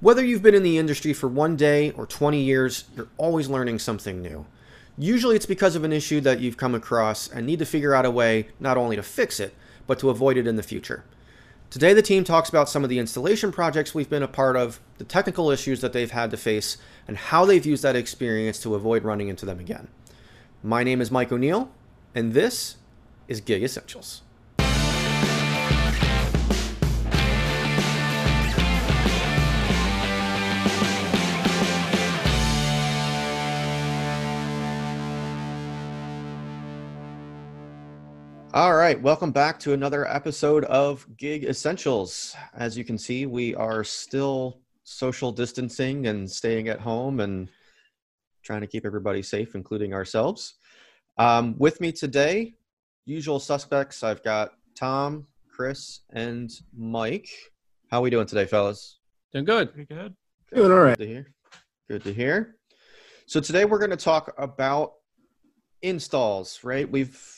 Whether you've been in the industry for one day or 20 years, you're always learning something new. Usually it's because of an issue that you've come across and need to figure out a way not only to fix it, but to avoid it in the future. Today, the team talks about some of the installation projects we've been a part of, the technical issues that they've had to face, and how they've used that experience to avoid running into them again. My name is Mike O'Neill, and this is Gig Essentials. All right, welcome back to another episode of Gig Essentials. As you can see, we are still social distancing and staying at home and trying to keep everybody safe, including ourselves. Um, with me today, usual suspects. I've got Tom, Chris, and Mike. How are we doing today, fellas? Doing good. Pretty good. Doing all right. Good to hear. Good to hear. So today we're going to talk about installs, right? We've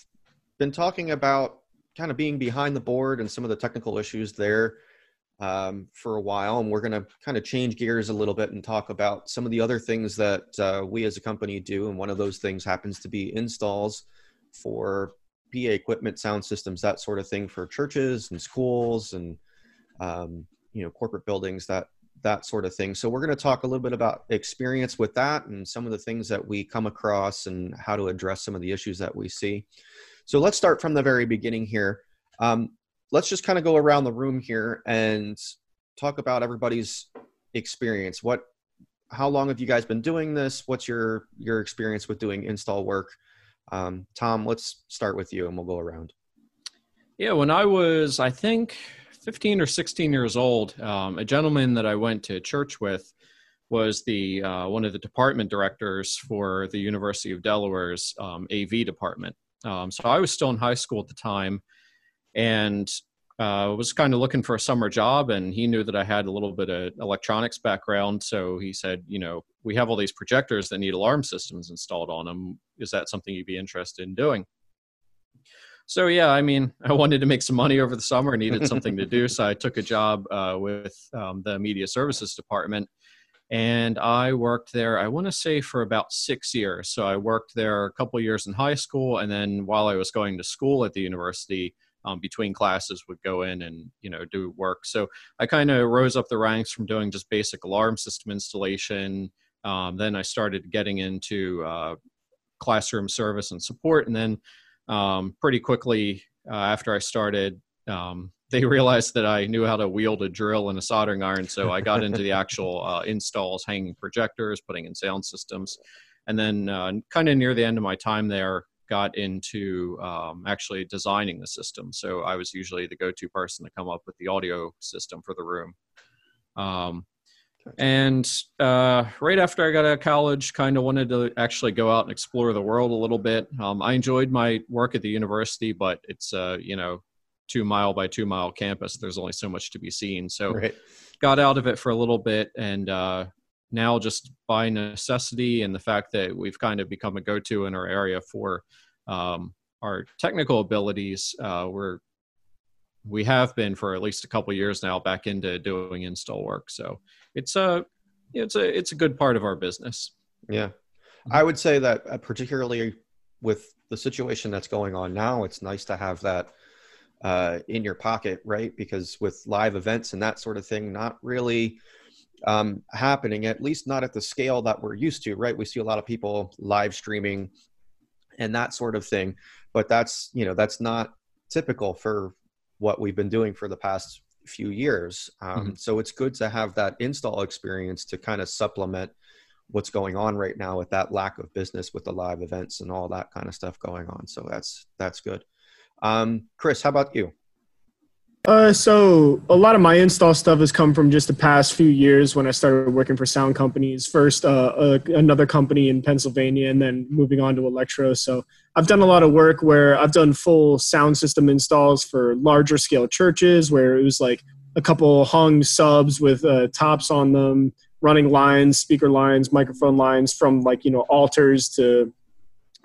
been talking about kind of being behind the board and some of the technical issues there um, for a while, and we're going to kind of change gears a little bit and talk about some of the other things that uh, we as a company do. And one of those things happens to be installs for PA equipment, sound systems, that sort of thing for churches and schools and um, you know corporate buildings, that that sort of thing. So we're going to talk a little bit about experience with that and some of the things that we come across and how to address some of the issues that we see. So let's start from the very beginning here. Um, let's just kind of go around the room here and talk about everybody's experience. What, how long have you guys been doing this? What's your your experience with doing install work? Um, Tom, let's start with you, and we'll go around. Yeah, when I was, I think, 15 or 16 years old, um, a gentleman that I went to church with was the uh, one of the department directors for the University of Delaware's um, AV department. Um, so I was still in high school at the time and uh, was kind of looking for a summer job. And he knew that I had a little bit of electronics background. So he said, you know, we have all these projectors that need alarm systems installed on them. Is that something you'd be interested in doing? So yeah, I mean, I wanted to make some money over the summer, needed something to do, so I took a job uh, with um, the media services department, and I worked there. I want to say for about six years. So I worked there a couple years in high school, and then while I was going to school at the university, um, between classes, would go in and you know do work. So I kind of rose up the ranks from doing just basic alarm system installation. Um, then I started getting into uh, classroom service and support, and then um, pretty quickly uh, after I started um, they realized that I knew how to wield a drill and a soldering iron, so I got into the actual uh, installs, hanging projectors, putting in sound systems, and then uh, kind of near the end of my time there, got into um, actually designing the system. So I was usually the go-to person to come up with the audio system for the room. Um, and uh, right after I got out of college, kind of wanted to actually go out and explore the world a little bit. Um, I enjoyed my work at the university, but it's uh, you know two mile by two mile campus. There's only so much to be seen. So right. got out of it for a little bit and uh, now just by necessity and the fact that we've kind of become a go-to in our area for um, our technical abilities, uh, we're we have been for at least a couple years now back into doing install work. So it's a it's a it's a good part of our business. Yeah, I would say that uh, particularly with the situation that's going on now, it's nice to have that uh, in your pocket, right? Because with live events and that sort of thing, not really um, happening, at least not at the scale that we're used to, right? We see a lot of people live streaming and that sort of thing, but that's you know that's not typical for what we've been doing for the past few years. Um, mm-hmm. So it's good to have that install experience to kind of supplement what's going on right now with that lack of business with the live events and all that kind of stuff going on. So that's that's good. Um, Chris, how about you? Uh, so a lot of my install stuff has come from just the past few years when I started working for sound companies. First, uh, uh, another company in Pennsylvania, and then moving on to Electro. So I've done a lot of work where I've done full sound system installs for larger scale churches, where it was like a couple hung subs with uh, tops on them, running lines, speaker lines, microphone lines from like you know altars to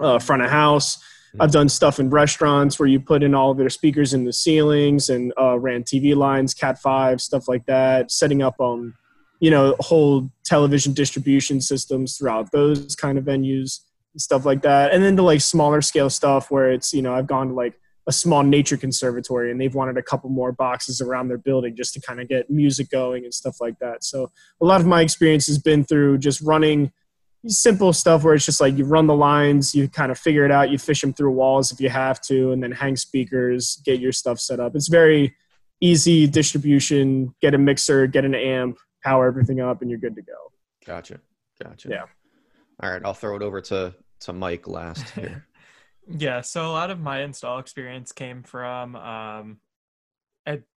uh, front of house I've done stuff in restaurants where you put in all of their speakers in the ceilings and uh, ran TV lines, Cat five, stuff like that. Setting up um, you know, whole television distribution systems throughout those kind of venues stuff like that. And then to like smaller scale stuff where it's, you know, I've gone to like a small nature conservatory and they've wanted a couple more boxes around their building just to kind of get music going and stuff like that. So a lot of my experience has been through just running simple stuff where it's just like you run the lines, you kind of figure it out, you fish them through walls if you have to, and then hang speakers, get your stuff set up. It's very easy distribution, get a mixer, get an amp, power everything up, and you're good to go. Gotcha. Gotcha. Yeah. All right. I'll throw it over to, to Mike last here. Yeah, so a lot of my install experience came from um, I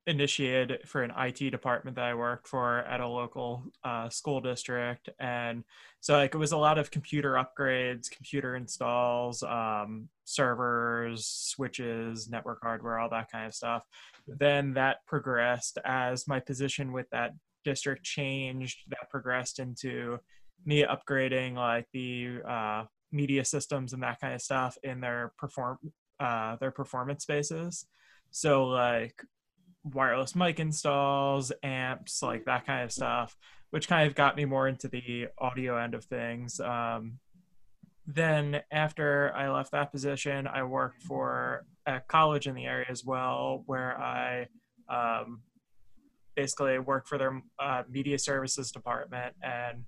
initiated for an IT department that I worked for at a local uh, school district, and so like it was a lot of computer upgrades, computer installs, um, servers, switches, network hardware, all that kind of stuff. Then that progressed as my position with that district changed. That progressed into me upgrading like the uh, media systems and that kind of stuff in their perform uh, their performance spaces. So like wireless mic installs, amps, like that kind of stuff, which kind of got me more into the audio end of things. Um, then after I left that position, I worked for a college in the area as well, where I um, basically worked for their uh, media services department and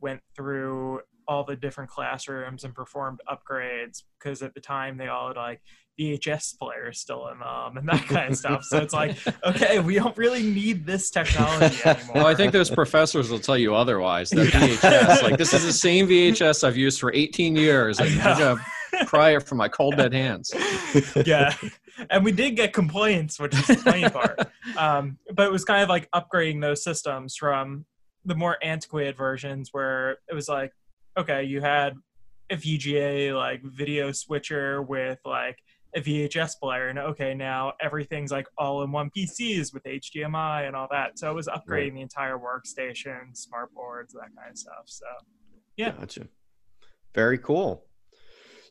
went through all the different classrooms and performed upgrades because at the time they all had like VHS players still in them and that kind of stuff. So it's like, okay, we don't really need this technology anymore. Well, I think those professors will tell you otherwise. That VHS, like this is the same VHS I've used for 18 years. I'm gonna pry it from my cold dead hands. yeah. And we did get complaints, which is the funny part. Um, but it was kind of like upgrading those systems from the more antiquated versions where it was like, okay, you had a VGA like video switcher with like a VHS player, and okay, now everything's like all in one PCs with HDMI and all that. So it was upgrading right. the entire workstation, smart boards, that kind of stuff. So yeah, gotcha. Very cool.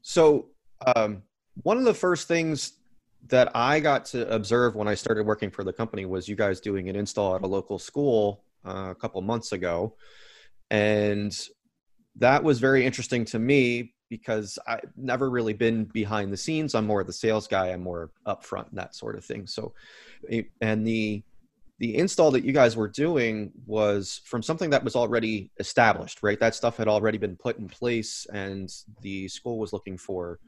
So um, one of the first things that I got to observe when I started working for the company was you guys doing an install at a local school uh, a couple months ago, and that was very interesting to me because I've never really been behind the scenes. I'm more of the sales guy. I'm more upfront and that sort of thing. So, and the the install that you guys were doing was from something that was already established, right? That stuff had already been put in place, and the school was looking for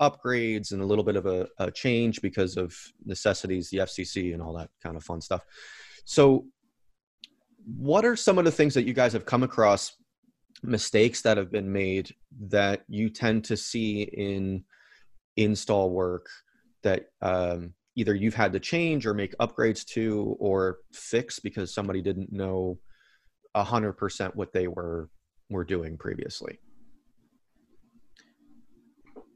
upgrades and a little bit of a, a change because of necessities, the FCC, and all that kind of fun stuff. So, what are some of the things that you guys have come across mistakes that have been made that you tend to see in install work that um, either you've had to change or make upgrades to or fix because somebody didn't know a hundred percent what they were were doing previously.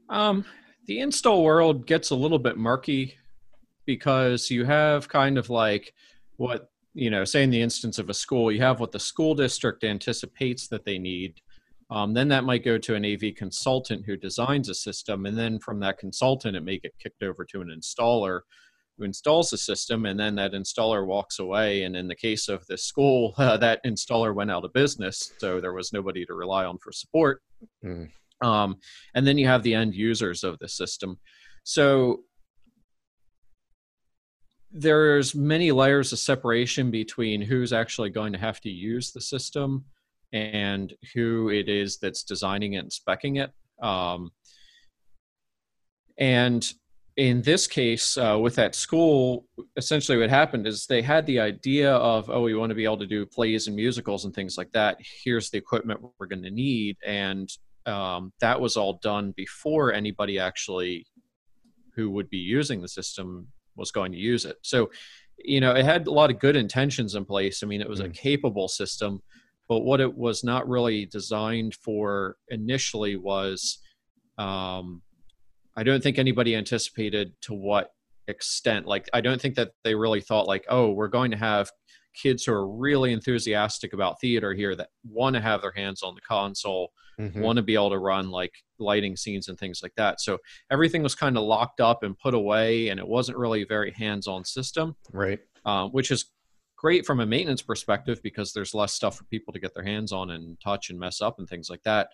Um, the install world gets a little bit murky because you have kind of like what you know, say in the instance of a school, you have what the school district anticipates that they need. Um, then that might go to an AV consultant who designs a system, and then from that consultant, it may get kicked over to an installer who installs the system, and then that installer walks away. And in the case of this school, uh, that installer went out of business, so there was nobody to rely on for support. Mm. Um, and then you have the end users of the system. So there's many layers of separation between who's actually going to have to use the system and who it is that's designing it and specing it. Um, and in this case, uh, with that school, essentially what happened is they had the idea of, oh, we want to be able to do plays and musicals and things like that. Here's the equipment we're going to need. And um, that was all done before anybody actually who would be using the system was going to use it. So, you know, it had a lot of good intentions in place. I mean, it was mm. a capable system, but what it was not really designed for initially was um, I don't think anybody anticipated to what extent. Like, I don't think that they really thought, like, oh, we're going to have kids who are really enthusiastic about theater here that want to have their hands on the console mm-hmm. want to be able to run like lighting scenes and things like that. So everything was kind of locked up and put away, and it wasn't really a very hands-on system, right? Um, which is great from a maintenance perspective because there's less stuff for people to get their hands on and touch and mess up and things like that.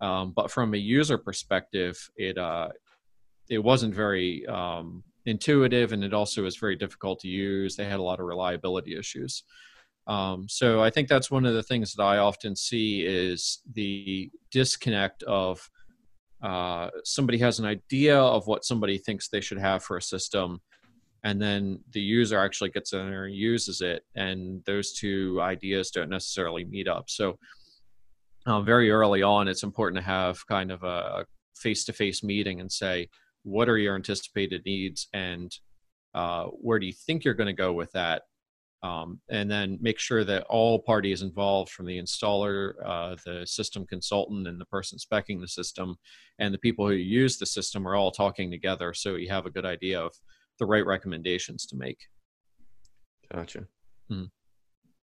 Um, but from a user perspective, it uh, it wasn't very um, intuitive, and it also was very difficult to use. They had a lot of reliability issues. Um, so I think that's one of the things that I often see is the disconnect of uh, somebody has an idea of what somebody thinks they should have for a system, and then the user actually gets in there and uses it, and those two ideas don't necessarily meet up. So uh, very early on, it's important to have kind of a face-to-face meeting and say, what are your anticipated needs, and uh, where do you think you're going to go with that? Um, and then make sure that all parties involved from the installer, uh, the system consultant, and the person specing the system, and the people who use the system are all talking together so you have a good idea of the right recommendations to make. Gotcha. Hmm.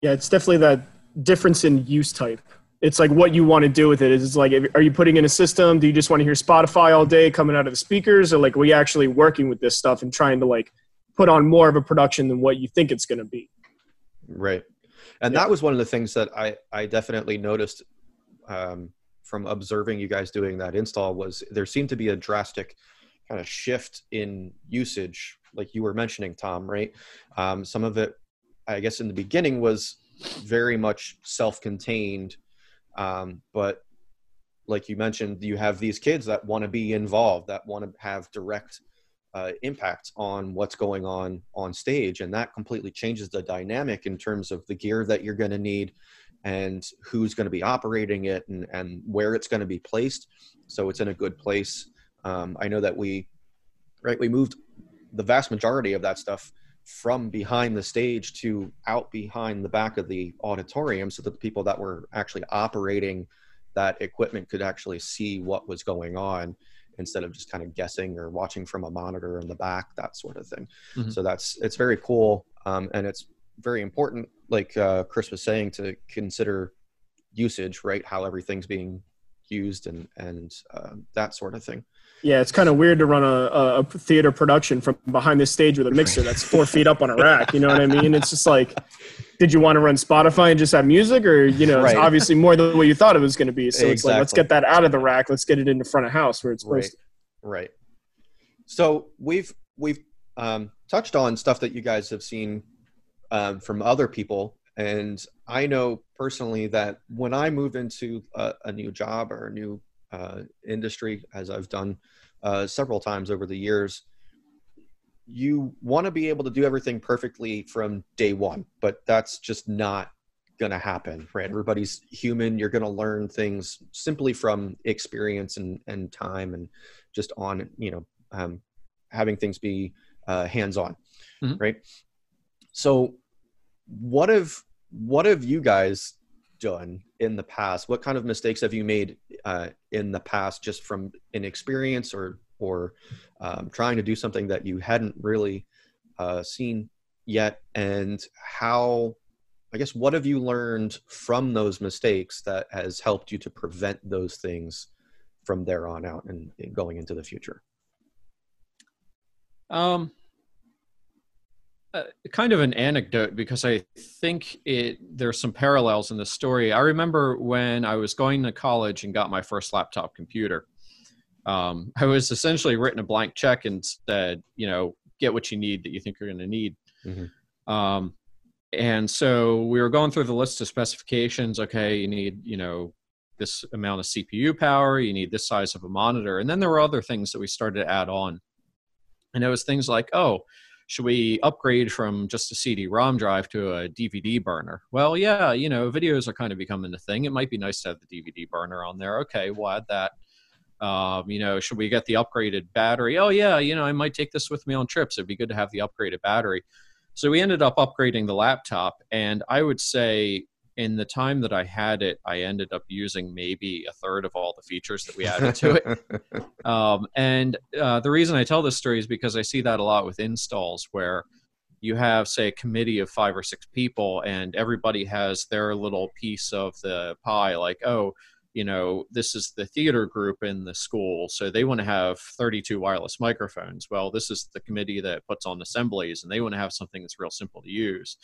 Yeah, it's definitely that difference in use type. It's like what you want to do with it. Is like, are you putting in a system? Do you just want to hear Spotify all day coming out of the speakers, or like, are we actually working with this stuff and trying to like put on more of a production than what you think it's going to be? Right. And yeah. that was one of the things that I, I definitely noticed um, from observing you guys doing that install was there seemed to be a drastic kind of shift in usage, like you were mentioning, Tom, right? Um, some of it, I guess in the beginning was very much self-contained. Um, but like you mentioned, you have these kids that want to be involved, that want to have direct uh, impact on what's going on on stage. And that completely changes the dynamic in terms of the gear that you're going to need and who's going to be operating it and, and where it's going to be placed. So it's in a good place. Um, i know that we right we moved the vast majority of that stuff from behind the stage to out behind the back of the auditorium so that the people that were actually operating that equipment could actually see what was going on instead of just kind of guessing or watching from a monitor in the back, that sort of thing. Mm-hmm. So that's it's very cool, um, and it's very important, like uh, Chris was saying, to consider usage, right? How everything's being used and and uh, that sort of thing. Yeah, it's kind of weird to run a, a theater production from behind the stage with a mixer that's four feet up on a rack. You know what I mean? It's just like, did you want to run Spotify and just have music, or you know, right. it's obviously more than what you thought it was going to be. So exactly. it's like, let's get that out of the rack. Let's get it in the front of house where it's supposed right. to. Right. So we've we've um, touched on stuff that you guys have seen um, from other people, and I know personally that when I move into a, a new job or a new uh, industry, as I've done uh, several times over the years, you want to be able to do everything perfectly from day one, but that's just not going to happen, right? Everybody's human. You're going to learn things simply from experience and, and time and just on, you know, um, having things be uh, hands on, mm-hmm. right? So, what have what have you guys done in the past? What kind of mistakes have you made uh, in the past, just from inexperience or or um, trying to do something that you hadn't really uh, seen yet? And how, I guess, what have you learned from those mistakes that has helped you to prevent those things from there on out and, going into the future? Um, uh, kind of an anecdote because I think it there's some parallels in the story. I remember when I was going to college and got my first laptop computer. Um, I was essentially written a blank check and said, you know, get what you need that you think you're going to need. Mm-hmm. Um, and so we were going through the list of specifications. Okay, you need, you know, this amount of CPU power. You need this size of a monitor, and then there were other things that we started to add on. And it was things like, oh, should we upgrade from just a CD-ROM drive to a DVD burner? Well, yeah, you know, videos are kind of becoming a thing. It might be nice to have the DVD burner on there. Okay, we'll add that. Um, you know, should we get the upgraded battery? Oh, yeah, you know, I might take this with me on trips. It'd be good to have the upgraded battery. So we ended up upgrading the laptop, and I would say in the time that I had it, I ended up using maybe a third of all the features that we added to it. um, and uh, the reason I tell this story is because I see that a lot with installs where you have, say, a committee of five or six people, and everybody has their little piece of the pie. Like, oh, you know, this is the theater group in the school, so they want to have 32 wireless microphones. Well, this is the committee that puts on assemblies, and they want to have something that's real simple to use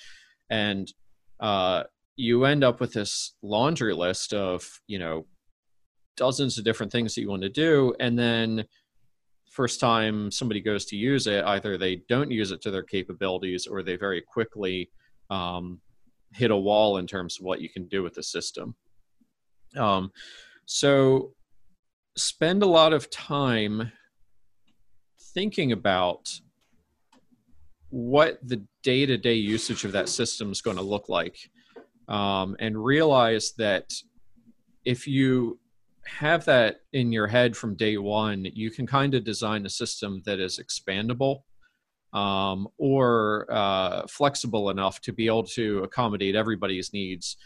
and uh, you end up with this laundry list of you know dozens of different things that you want to do and then first time somebody goes to use it either they don't use it to their capabilities or they very quickly um, hit a wall in terms of what you can do with the system. Um, so spend a lot of time thinking about what the day-to-day usage of that system is going to look like um, and realize that if you have that in your head from day one, you can kind of design a system that is expandable um, or uh, flexible enough to be able to accommodate everybody's needs,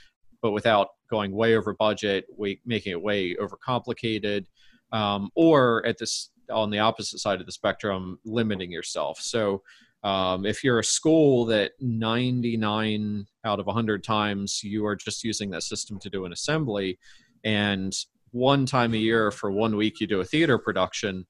but without going way over budget, way, making it way overcomplicated, um, or at this on the opposite side of the spectrum, limiting yourself. So um, if you're a school that 99 out of 100 times you are just using that system to do an assembly, and one time a year for one week you do a theater production,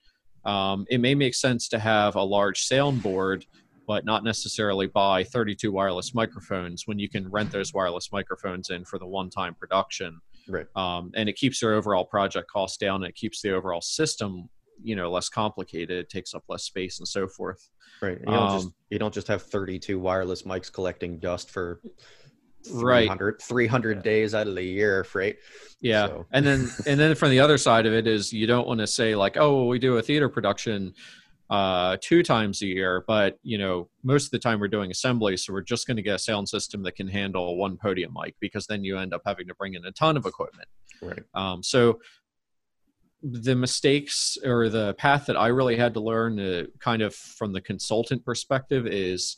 um, it may make sense to have a large soundboard, but not necessarily buy 32 wireless microphones when you can rent those wireless microphones in for the one time production. Right. Um, and it keeps your overall project cost down. And it keeps the overall system, you know, less complicated. It takes up less space and so forth. Right. You don't just Um, you don't just have 32 wireless mics collecting dust for Right. 300, 300 days out of the year, right? Yeah, So- and then and then from the other side of it is you don't want to say like, oh, well, we do a theater production uh, two times a year, but you know most of the time we're doing assembly, so we're just going to get a sound system that can handle one podium mic because then you end up having to bring in a ton of equipment. Right. Um, so the mistakes or the path that I really had to learn, uh, kind of from the consultant perspective, is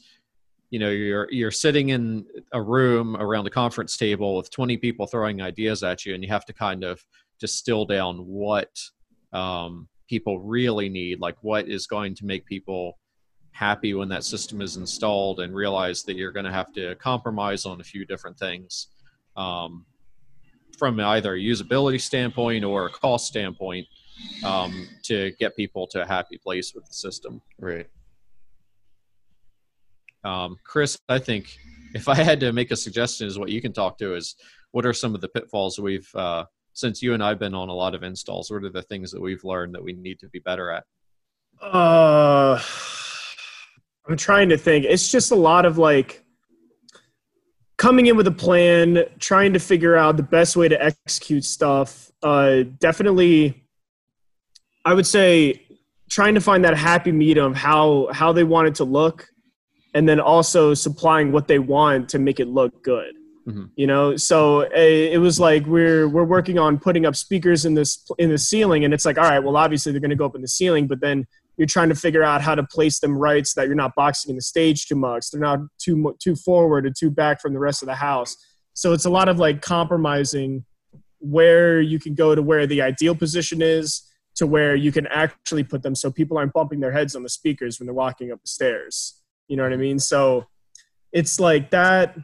you know you're you're sitting in a room around a conference table with 20 people throwing ideas at you, and you have to kind of distill down what um, people really need, like what is going to make people happy when that system is installed, and realize that you're going to have to compromise on a few different things. Um, from either a usability standpoint or a cost standpoint um, to get people to a happy place with the system. Right. Um, Chris, I think if I had to make a suggestion, is what you can talk to is what are some of the pitfalls we've uh, since you and I've been on a lot of installs. What are the things that we've learned that we need to be better at? Uh, I'm trying to think. It's just a lot of like coming in with a plan, trying to figure out the best way to execute stuff. Uh, definitely, I would say trying to find that happy medium of how how they want it to look, and then also supplying what they want to make it look good. Mhm. You know, so uh, it was like we're we're working on putting up speakers in this in the ceiling, and it's like, all right, well, obviously they're going to go up in the ceiling, but then you're trying to figure out how to place them right so that you're not boxing in the stage too much. They're not too too forward or too back from the rest of the house. So it's a lot of like compromising where you can go to where the ideal position is to where you can actually put them so people aren't bumping their heads on the speakers when they're walking up the stairs. You know what I mean? So it's like that.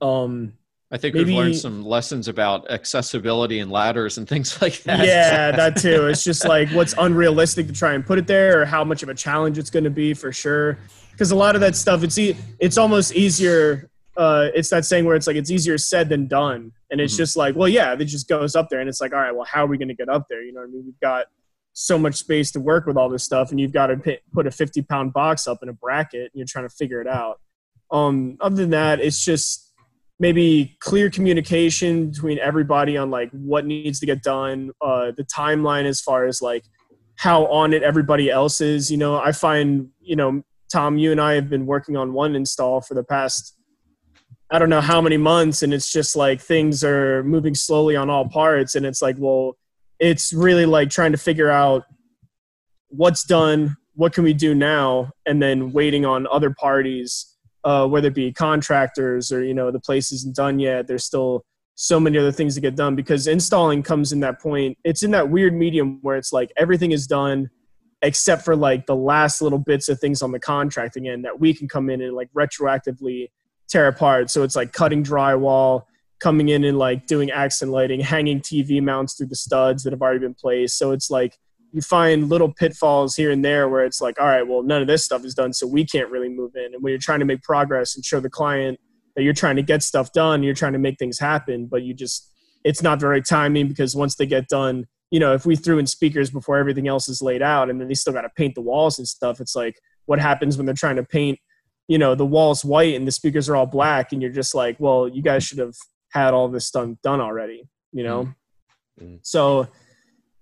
Um, I think Maybe- we've learned some lessons about accessibility and ladders and things like that. yeah, that too. It's just like what's unrealistic to try and put it there, or how much of a challenge it's going to be for sure. Because a lot of that stuff, it's e- it's almost easier. Uh, it's that saying where it's like it's easier said than done, and it's Mhm. just like, well, yeah, it just goes up there, and it's like, all right, well, how are we going to get up there? You know what I mean? We've got so much space to work with all this stuff, and you've got to pi- put a fifty pound box up in a bracket, and you're trying to figure it out. Um, other than that, it's just maybe clear communication between everybody on like what needs to get done uh, the timeline as far as like how on it everybody else is. You know i find you know tom you and i have been working on one install for the past i don't know how many months and it's just like things are moving slowly on all parts and it's like well it's really like trying to figure out what's done what can we do now and then waiting on other parties uh, whether it be contractors or you know the place isn't done yet there's still so many other things to get done because installing comes in that point. It's in that weird medium where it's like everything is done except for like the last little bits of things on the contracting end that we can come in and like retroactively tear apart. So it's like cutting drywall coming in and like doing accent lighting hanging tv mounts through the studs that have already been placed. So it's like you find little pitfalls here and there where it's like, all right, well, none of this stuff is done, so we can't really move in. And when you're trying to make progress and show the client that you're trying to get stuff done, you're trying to make things happen, but you just it's not the right timing because once they get done, you know, if we threw in speakers before everything else is laid out and then they still got to paint the walls and stuff, it's like what happens when they're trying to paint, you know, the walls white and the speakers are all black and you're just like, well, you guys should have had all this done done already, you know? Mm. So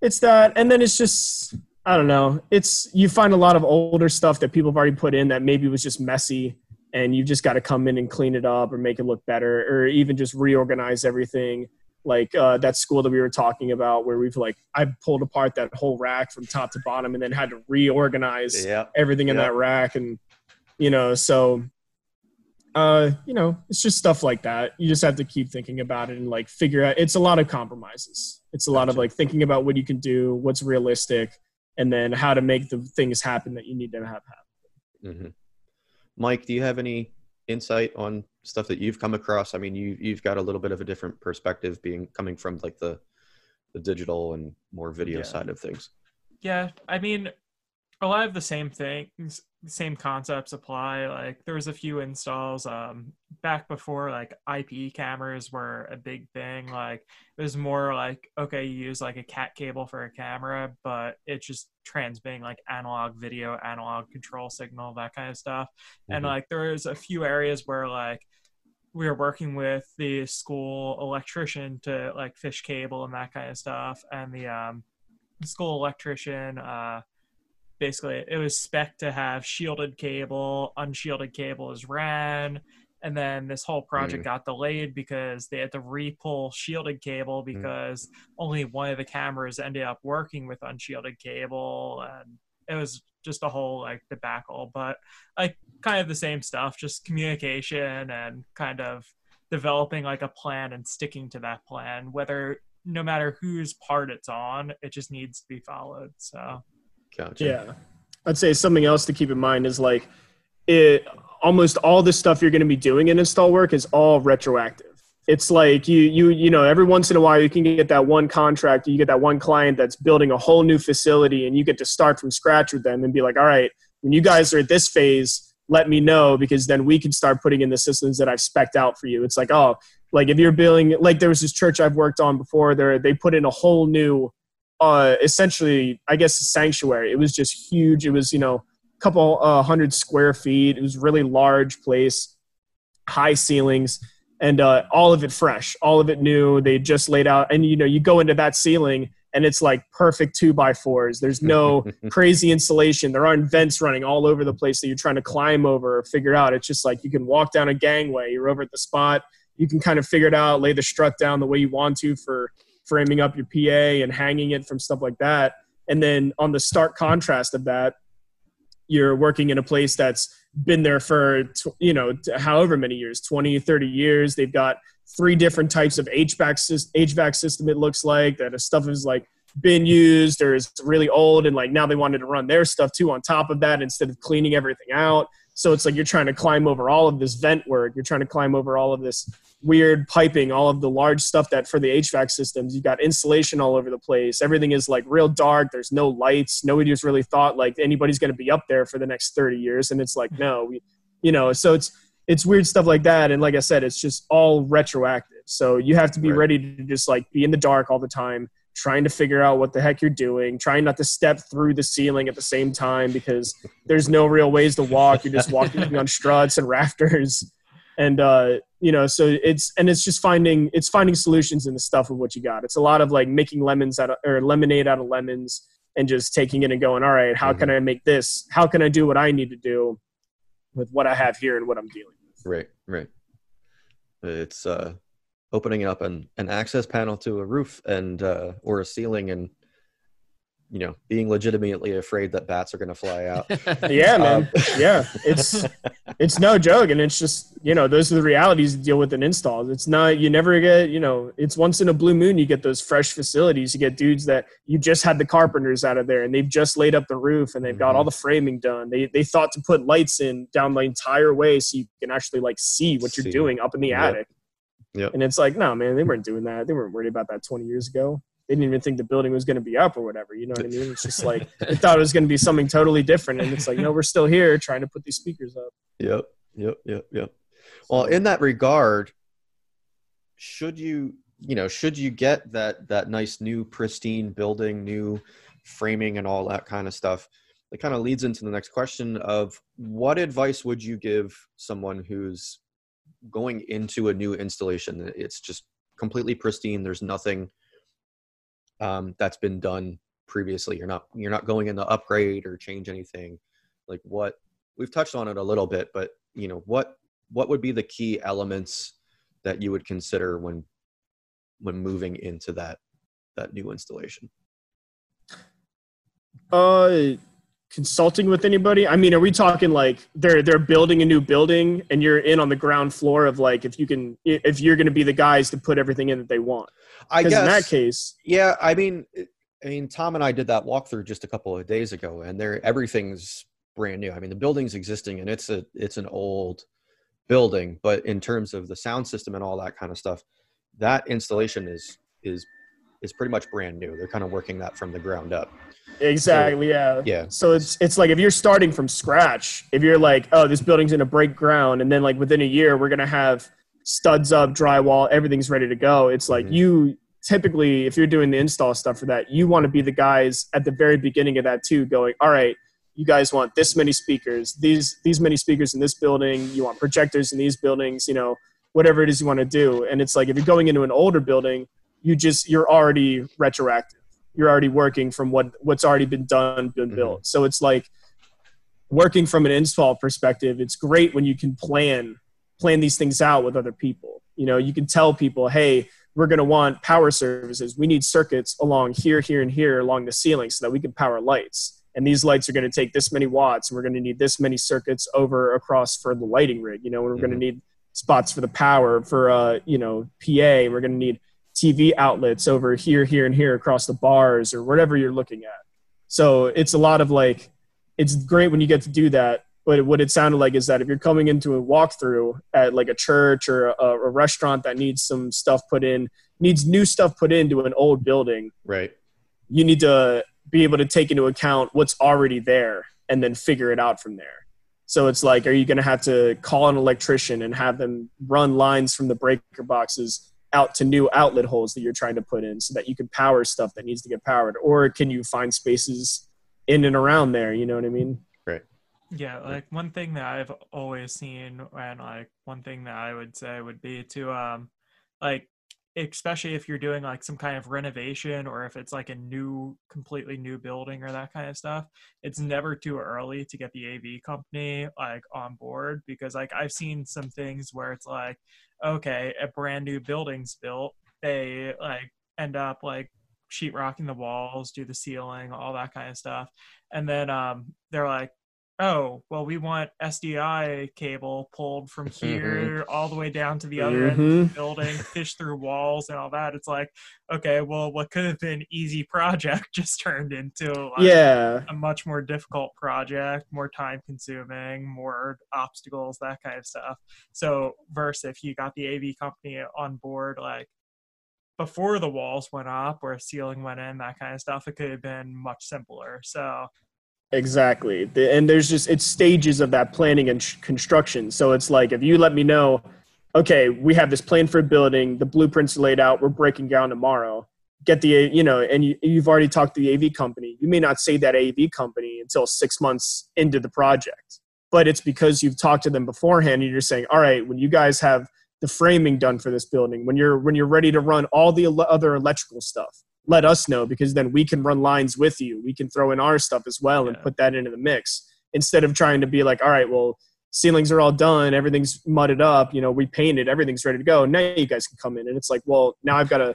it's that and then it's just I don't know. It's you find a lot of older stuff that people have already put in that maybe was just messy and you just got to come in and clean it up or make it look better or even just reorganize everything. Like uh, that school that we were talking about where we've like i pulled apart that whole rack from top to bottom and then had to reorganize everything in that rack and you know so uh you know it's just stuff like that you just have to keep thinking about it and like figure out it's a lot of compromises it's a lot of like thinking about what you can do what's realistic and then how to make the things happen that you need to have happen Mm-hmm. Mike, do you have any insight on stuff that you've come across? I mean, you you've got a little bit of a different perspective, being coming from like the the digital and more video Yeah. side of things. Yeah, I mean, a lot of the same things, same concepts apply. Like there was a few installs um, back before like IP cameras were a big thing. Like it was more like okay, you use like a cat cable for a camera, but it's just transmitting like analog video, analog control signal, that kind of stuff. And Mhm. like there was a few areas where like we were working with the school electrician to like fish cable and that kind of stuff, and the um, school electrician uh basically it was spec to have shielded cable unshielded cable is ran. And then this whole project mm. got delayed because they had to re-pull shielded cable mm. because only one of the cameras ended up working with unshielded cable. And it was just a whole like debacle but like kind of the same stuff just communication and kind of developing like a plan and sticking to that plan whether no matter whose part it's on it just needs to be followed so Gotcha. Yeah. I'd say something else to keep in mind is like it almost all the stuff you're going to be doing in install work is all retroactive. It's like you you you know every once in a while you can get that one contract, you get that one client that's building a whole new facility and you get to start from scratch with them and be like, "All right, when you guys are at this phase, let me know because then we can start putting in the systems that I've specced out for you." It's like, "Oh, like if you're building like there was this church I've worked on before, there they put in a whole new uh, essentially, I guess, a sanctuary. It was just huge. It was, you know, a couple uh, hundred square feet. It was really large place, high ceilings, and uh, all of it fresh, all of it new. They just laid out, and you know, you go into that ceiling, and it's like perfect two by fours. There's no crazy insulation. There aren't vents running all over the place that you're trying to climb over or figure out. It's just like you can walk down a gangway. You're over at the spot. You can kind of figure it out, lay the strut down the way you want to for framing up your PA and hanging it from stuff like that. And then on the stark contrast of that, you're working in a place that's been there for you know however many years 20 30 years they've got three different types of hvac, HVAC system it looks like that stuff is like been used or is really old and like now they wanted to run their stuff too on top of that instead of cleaning everything out so it's like you're trying to climb over all of this vent work. You're trying to climb over all of this weird piping all of the large stuff that for the hvac systems you've got insulation all over the place. Everything is like real dark. There's no lights. Nobody's really thought like anybody's going to be up there for the next 30 years. And it's like mm-hmm. no we, you know so it's it's weird stuff like that. And like i said it's just all retroactive. So you have to be Right. ready to just like be in the dark all the time trying to figure out what the heck you're doing trying not to step through the ceiling at the same time because there's no real ways to walk. You're just walking on struts and rafters. And uh you know so it's and it's just finding it's finding solutions in the stuff of what you got. It's a lot of like making lemons out of or lemonade out of lemons and just taking it and going all right how can i make this? How can i do what i need to do with what i have here and what i'm dealing with? Right, right. It's uh, opening up an, an access panel to a roof and uh, or a ceiling, and you know, being legitimately afraid that bats are going to fly out. yeah man. Um, yeah. It's it's no joke and it's just you know those are the realities to deal with an install it's not you never get you know it's once in a blue moon you get those fresh facilities. You get dudes that you just had the carpenters out of there and they've just laid up the roof and they've got Mhm. all the framing done. They they thought to put lights in down the entire way so you can actually like see what you're doing up in the Yep. attic Yep. and it's like no man they weren't doing that they weren't worried about that 20 years ago they didn't even think the building was going to be up or whatever you know what i mean it's just like they thought it was going to be something totally different and it's like no we're still here trying to put these speakers up Yep, yep, yep, yep. Well, in that regard, should you, you know, should you get that that nice new pristine building, new framing and all that kind of stuff, that kind of leads into the next question of what advice would you give someone who's going into a new installation? It's just completely pristine. There's nothing um, that's been done previously. You're not you're not going in to upgrade or change anything. Like what we've touched on it a little bit, but you know what what would be the key elements that you would consider when when moving into that that new installation? Uh consulting with anybody? I mean, are we talking like they're they're building a new building and you're in on the ground floor of like if you can if you're going to be the guys to put everything in that they want? I guess in that case, yeah. I mean, I mean, Tom and I did that walkthrough just a couple of days ago, and there everything's brand new. I mean, the building's existing, and it's a it's an old building, but in terms of the sound system and all that kind of stuff, that installation is is is pretty much brand new. They're kind of working that from the ground up. Exactly. So, yeah. Yeah. So it's it's like if you're starting from scratch, if you're like, oh, this building's gonna break ground, and then like within a year we're gonna have studs up, drywall, everything's ready to go. It's like Mhm. you typically, if you're doing the install stuff for that, you want to be the guys at the very beginning of that too, going, all right, you guys want this many speakers, these these many speakers in this building, you want projectors in these buildings, you know, whatever it is you want to do. And it's like if you're going into an older building, you just you're already retroactive. You're already working from what what's already been done, been Mhm. built. So it's like working from an install perspective, it's great when you can plan plan these things out with other people. You know, you can tell people, hey, we're going to want power services. We need circuits along here, here, and here along the ceiling so that we can power lights. And these lights are going to take this many watts, and we're going to need this many circuits over across for the lighting rig. You know, we're going to need spots for the power for uh, you know PA. We're going to need TV outlets over here, here, and here across the bars or whatever you're looking at. So it's a lot of like, it's great when you get to do that. But what it sounded like is that if you're coming into a walkthrough at like a church or a, a restaurant that needs some stuff put in, needs new stuff put into an old building, Right. you need to be able to take into account what's already there and then figure it out from there. So it's like, are you going to have to call an electrician and have them run lines from the breaker boxes out to new outlet holes that you're trying to put in so that you can power stuff that needs to get powered? Or can you find spaces in and around there? You know what I mean? Right. Yeah, like one thing that I've always seen, and like one thing that I would say would be to, um, like, especially if you're doing like some kind of renovation or if it's like a new, completely new building or that kind of stuff, it's never too early to get the AV company like on board because like I've seen some things where it's like, okay, a brand new building's built, they like end up like sheetrocking the walls, do the ceiling, all that kind of stuff, and then um, they're like oh well we want sdi cable pulled from mm-hmm. here all the way down to the other end of the mm-hmm. building fish through walls and all that. It's like okay well what could have been easy project just turned into like Yeah. a much more difficult project more time consuming more obstacles that kind of stuff. So versus if you got the av company on board like before the walls went up or a ceiling went in that kind of stuff it could have been much simpler. So Exactly. The, and there's just it's stages of that planning and sh- construction. So it's like if you let me know, okay, we have this plan for a building, the blueprints laid out, we're breaking ground tomorrow. Get the you know, and you, you've already talked to the AV company. You may not say that AV company until six months into the project, but it's because you've talked to them beforehand. And you're saying, all right, when you guys have the framing done for this building, when you're when you're ready to run all the other electrical stuff, let us know because then we can run lines with you. We can throw in our stuff as well and put that into the mix instead of trying to be like, all right, well, ceilings are all done, everything's mudded up, you know, we painted, everything's ready to go. Now you guys can come in. And it's like, well, now I've got to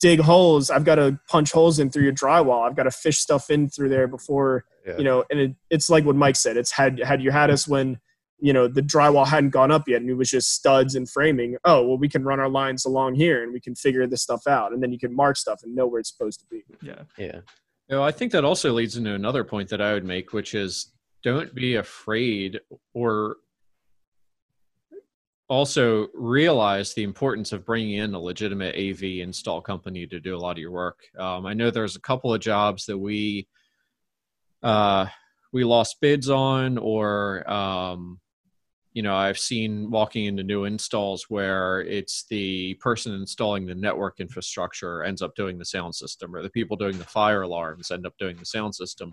dig holes. I've got to punch holes in through your drywall. I've got to fish stuff in through there before, Yeah. you know, and it, it's like what Mike said. It's had, had you had us when, you know, the drywall hadn't gone up yet and it was just studs and framing. Oh, well, we can run our lines along here and we can figure this stuff out. And then you can mark stuff and know where it's supposed to be. yeah yeah. You know, I think that also leads into another point that I would make, which is don't be afraid or also realize the importance of bringing in a legitimate AV install company to do a lot of your work. Um, I know there's a couple of jobs that we uh, we lost bids on, or um, you know i've seen walking into new installs where it's the person installing the network infrastructure ends up doing the sound system or the people doing the fire alarms end up doing the sound system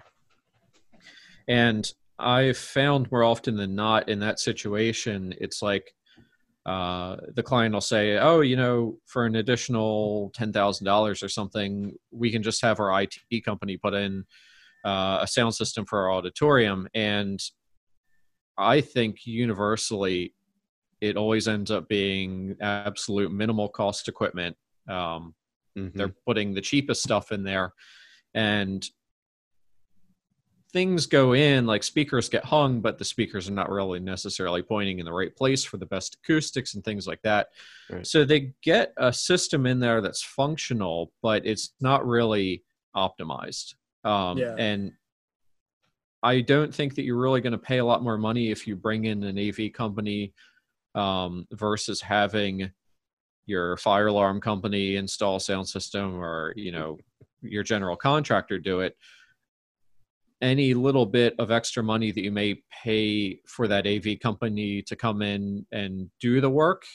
and i've found more often than not in that situation it's like uh, the client will say, "Oh, you know, for an additional ten thousand dollars or something, we can just have our IT company put in uh, a sound system for our auditorium." And I think universally, it always ends up being absolute minimal cost equipment. Um, Mhm. They're putting the cheapest stuff in there, and things go in like speakers get hung, but the speakers are not really necessarily pointing in the right place for the best acoustics and things like that. Right. So they get a system in there that's functional, but it's not really optimized. Um, Yeah. And I don't think that you're really going to pay a lot more money if you bring in an AV company um, versus having your fire alarm company install sound system or you know your general contractor do it any little bit of extra money that you may pay for that AV company to come in and do the work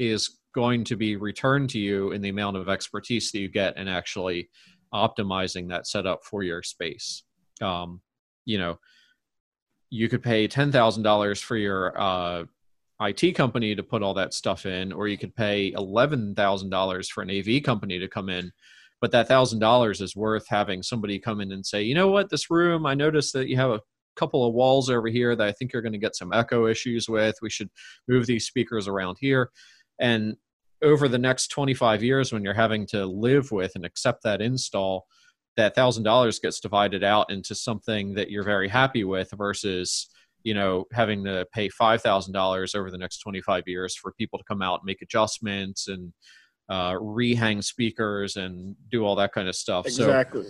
is going to be returned to you in the amount of expertise that you get in actually optimizing that setup for your space. Um, you know, you could pay ten thousand dollars for your uh, IT company to put all that stuff in, or you could pay eleven thousand dollars for an AV company to come in. But that thousand dollars is worth having somebody come in and say, you know what, this room, I noticed that you have a couple of walls over here that I think you're going to get some echo issues with. We should move these speakers around here. And over the next 25 years, when you're having to live with and accept that install, that thousand dollars gets divided out into something that you're very happy with versus you know having to pay five thousand dollars over the next 25 years for people to come out and make adjustments and uh, rehang speakers and do all that kind of stuff. So Exactly.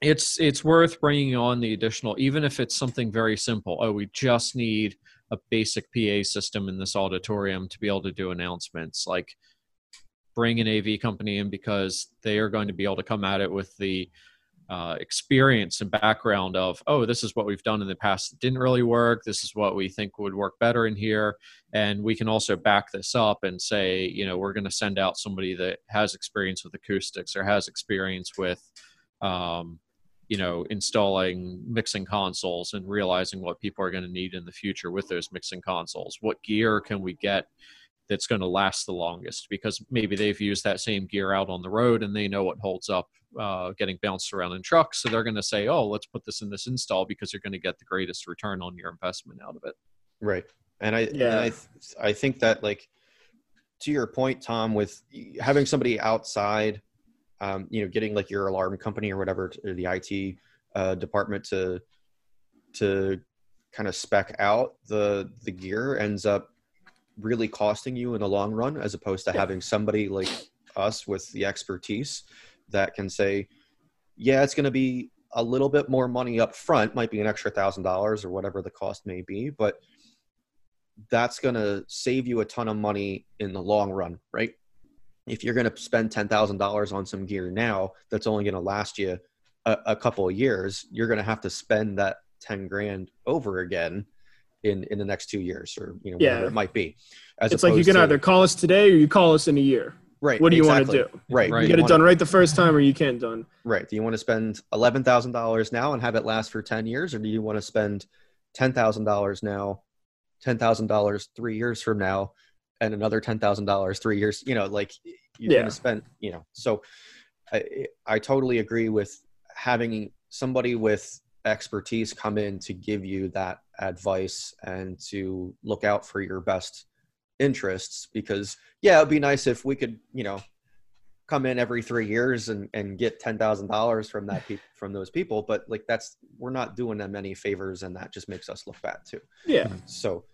it's it's worth bringing on the additional, even if it's something very simple. Oh, we just need a basic PA system in this auditorium to be able to do announcements. Like bring an AV company in because they are going to be able to come at it with the uh, experience and background of oh this is what we've done in the past that didn't really work. This is what we think would work better in here. And we can also back this up and say you know we're going to send out somebody that has experience with acoustics or has experience with um, you know installing mixing consoles and realizing what people are going to need in the future with those mixing consoles. What gear can we get that's going to last the longest because maybe they've used that same gear out on the road and they know what holds up uh, getting bounced around in trucks so they're going to say oh let's put this in this install because you're going to get the greatest return on your investment out of it Right. And I, Yeah. and I, th- I think that like, to your point, Tom, with having somebody outside, um, you know, getting like your alarm company or whatever, or the IT uh, department to, to kind of spec out the the gear ends up really costing you in the long run, as opposed to Yeah. having somebody like us with the expertise that can say, yeah, it's going to be a little bit more money up front, might be an extra thousand dollars or whatever the cost may be, but that's going to save you a ton of money in the long run, right? If you're going to spend $10,000 on some gear now, that's only going to last you a, a couple of years, you're going to have to spend that 10 grand over again in, in the next two years or, you know, whatever Yeah. it might be. As It's like you can to- either call us today or you call us in a year. right. What do you want to do? Right. Right. You get it wanna- done right the first time or you can't done. Right. Do you want to spend eleven thousand dollars now and have it last for ten years, or do you want to spend ten thousand dollars now, ten thousand dollars three years from now, and another ten thousand dollars three years? You know, like you're Yeah. going to spend. You know, so I I totally agree with having somebody with expertise come in to give you that advice and to look out for your best interests because yeah it'd be nice if we could you know come in every three years and, and get ten thousand dollars from that peop from those people, but like that's we're not doing them any favors, and that just makes us look bad too. Yeah. So,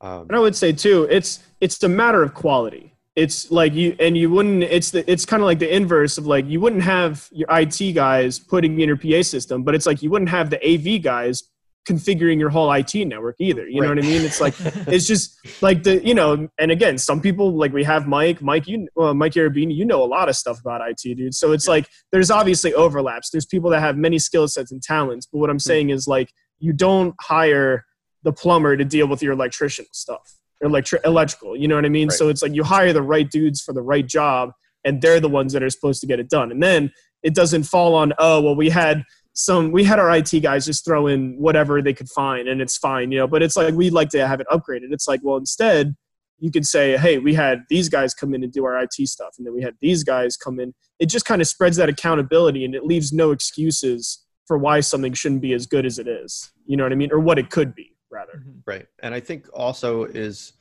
um, And I would say too, it's it's a matter of quality. It's like you and you wouldn't. It's the it's kind of like the inverse of like you wouldn't have your IT guys putting in your PA system, but it's like you wouldn't have the AV guys configuring your whole IT network either. You know what I mean? It's like it's just like the you know. And again, some people like we have Mike, Mike, you well, Mike Arabini, you know a lot of stuff about IT, dude. So it's like there's obviously overlaps. There's people that have many skill sets and talents, but what I'm hmm. saying is like you don't hire the plumber to deal with your electrician stuff, electri- electrical. You know what I mean? Right. So it's like you hire the right dudes for the right job, and they're the ones that are supposed to get it done. And then it doesn't fall on oh well we had some we had our IT guys just throw in whatever they could find and it's fine, you know. But it's like we'd like to have it upgraded. It's like well instead you could say hey we had these guys come in and do our IT stuff, and then we had these guys come in. It just kind of spreads that accountability and it leaves no excuses for why something shouldn't be as good as it is. You know what I mean, or what it could be rather. Mhm. Right. And I think also is,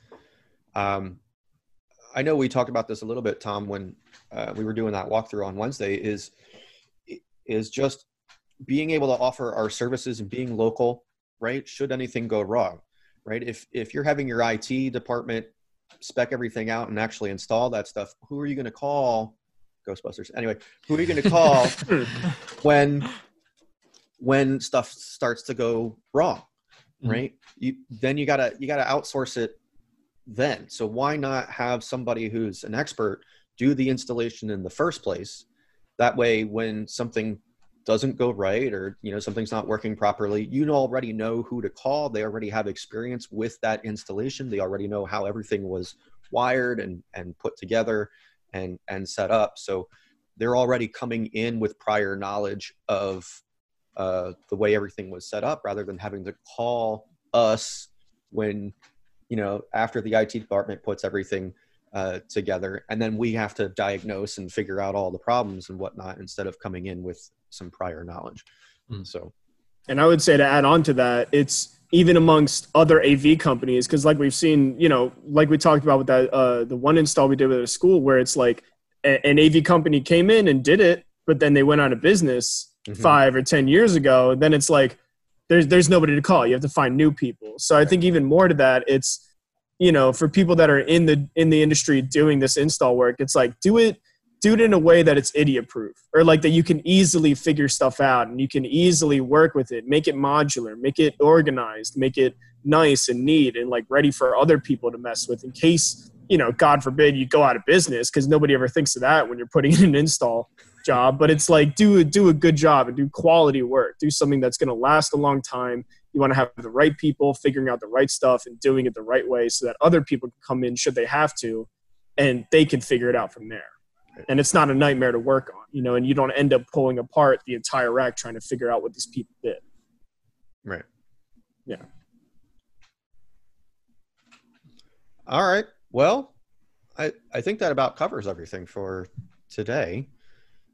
um, I know we talked about this a little bit, Tom, when uh, we were doing that walkthrough on Wednesday. Is is just being able to offer our services and being local, right? Should anything go wrong, right? If if you're having your IT department spec everything out and actually install that stuff, who are you going to call? Ghostbusters. Anyway, who are you going to call when when stuff starts to go wrong? Mhm. right? You then you gotta you gotta outsource it then. So why not have somebody who's an expert do the installation in the first place? That way when something doesn't go right or you know something's not working properly you already know who to call. They already have experience with that installation. They already know how everything was wired and and put together and and set up. So they're already coming in with prior knowledge of uh, the way everything was set up rather than having to call us when you know after the IT department puts everything uh, together. And then we have to diagnose and figure out all the problems and whatnot instead of coming in with some prior knowledge. Mm. so. And I would say to add on to that, it's even amongst other AV companies because, like we've seen, you know, like we talked about with that uh, the one install we did with a school, where it's like a, an AV company came in and did it, but then they went out of business Mhm. five or ten years ago. Then it's like there's there's nobody to call. You have to find new people. So I think even more to that, it's you know for people that are in the in the industry doing this install work, it's like do it do it in a way that it's idiot proof or like that you can easily figure stuff out and you can easily work with it make it modular make it organized make it nice and neat and like ready for other people to mess with in case you know god forbid you go out of business because nobody ever thinks of that when you're putting in an install job but it's like do do a good job and do quality work. Do something that's going to last a long time. You want to have the right people figuring out the right stuff and doing it the right way so that other people can come in should they have to and they can figure it out from there. And it's not a nightmare to work on you know and you don't end up pulling apart the entire rack trying to figure out what these people did. Right. Yeah. all right. Well i i think that about covers everything for today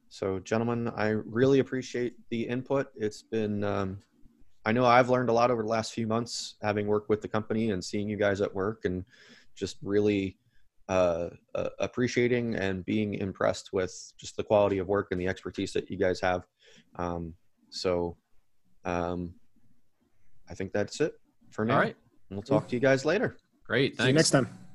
so gentlemen i really appreciate the input it's been um, i know i've learned a lot over the last few months having worked with the company and seeing you guys at work and just really uh, uh, appreciating and being impressed with just the quality of work and the expertise that you guys have um, so um, i think that's it for now All right. we'll talk to you guys later Great. see you Thanks. next time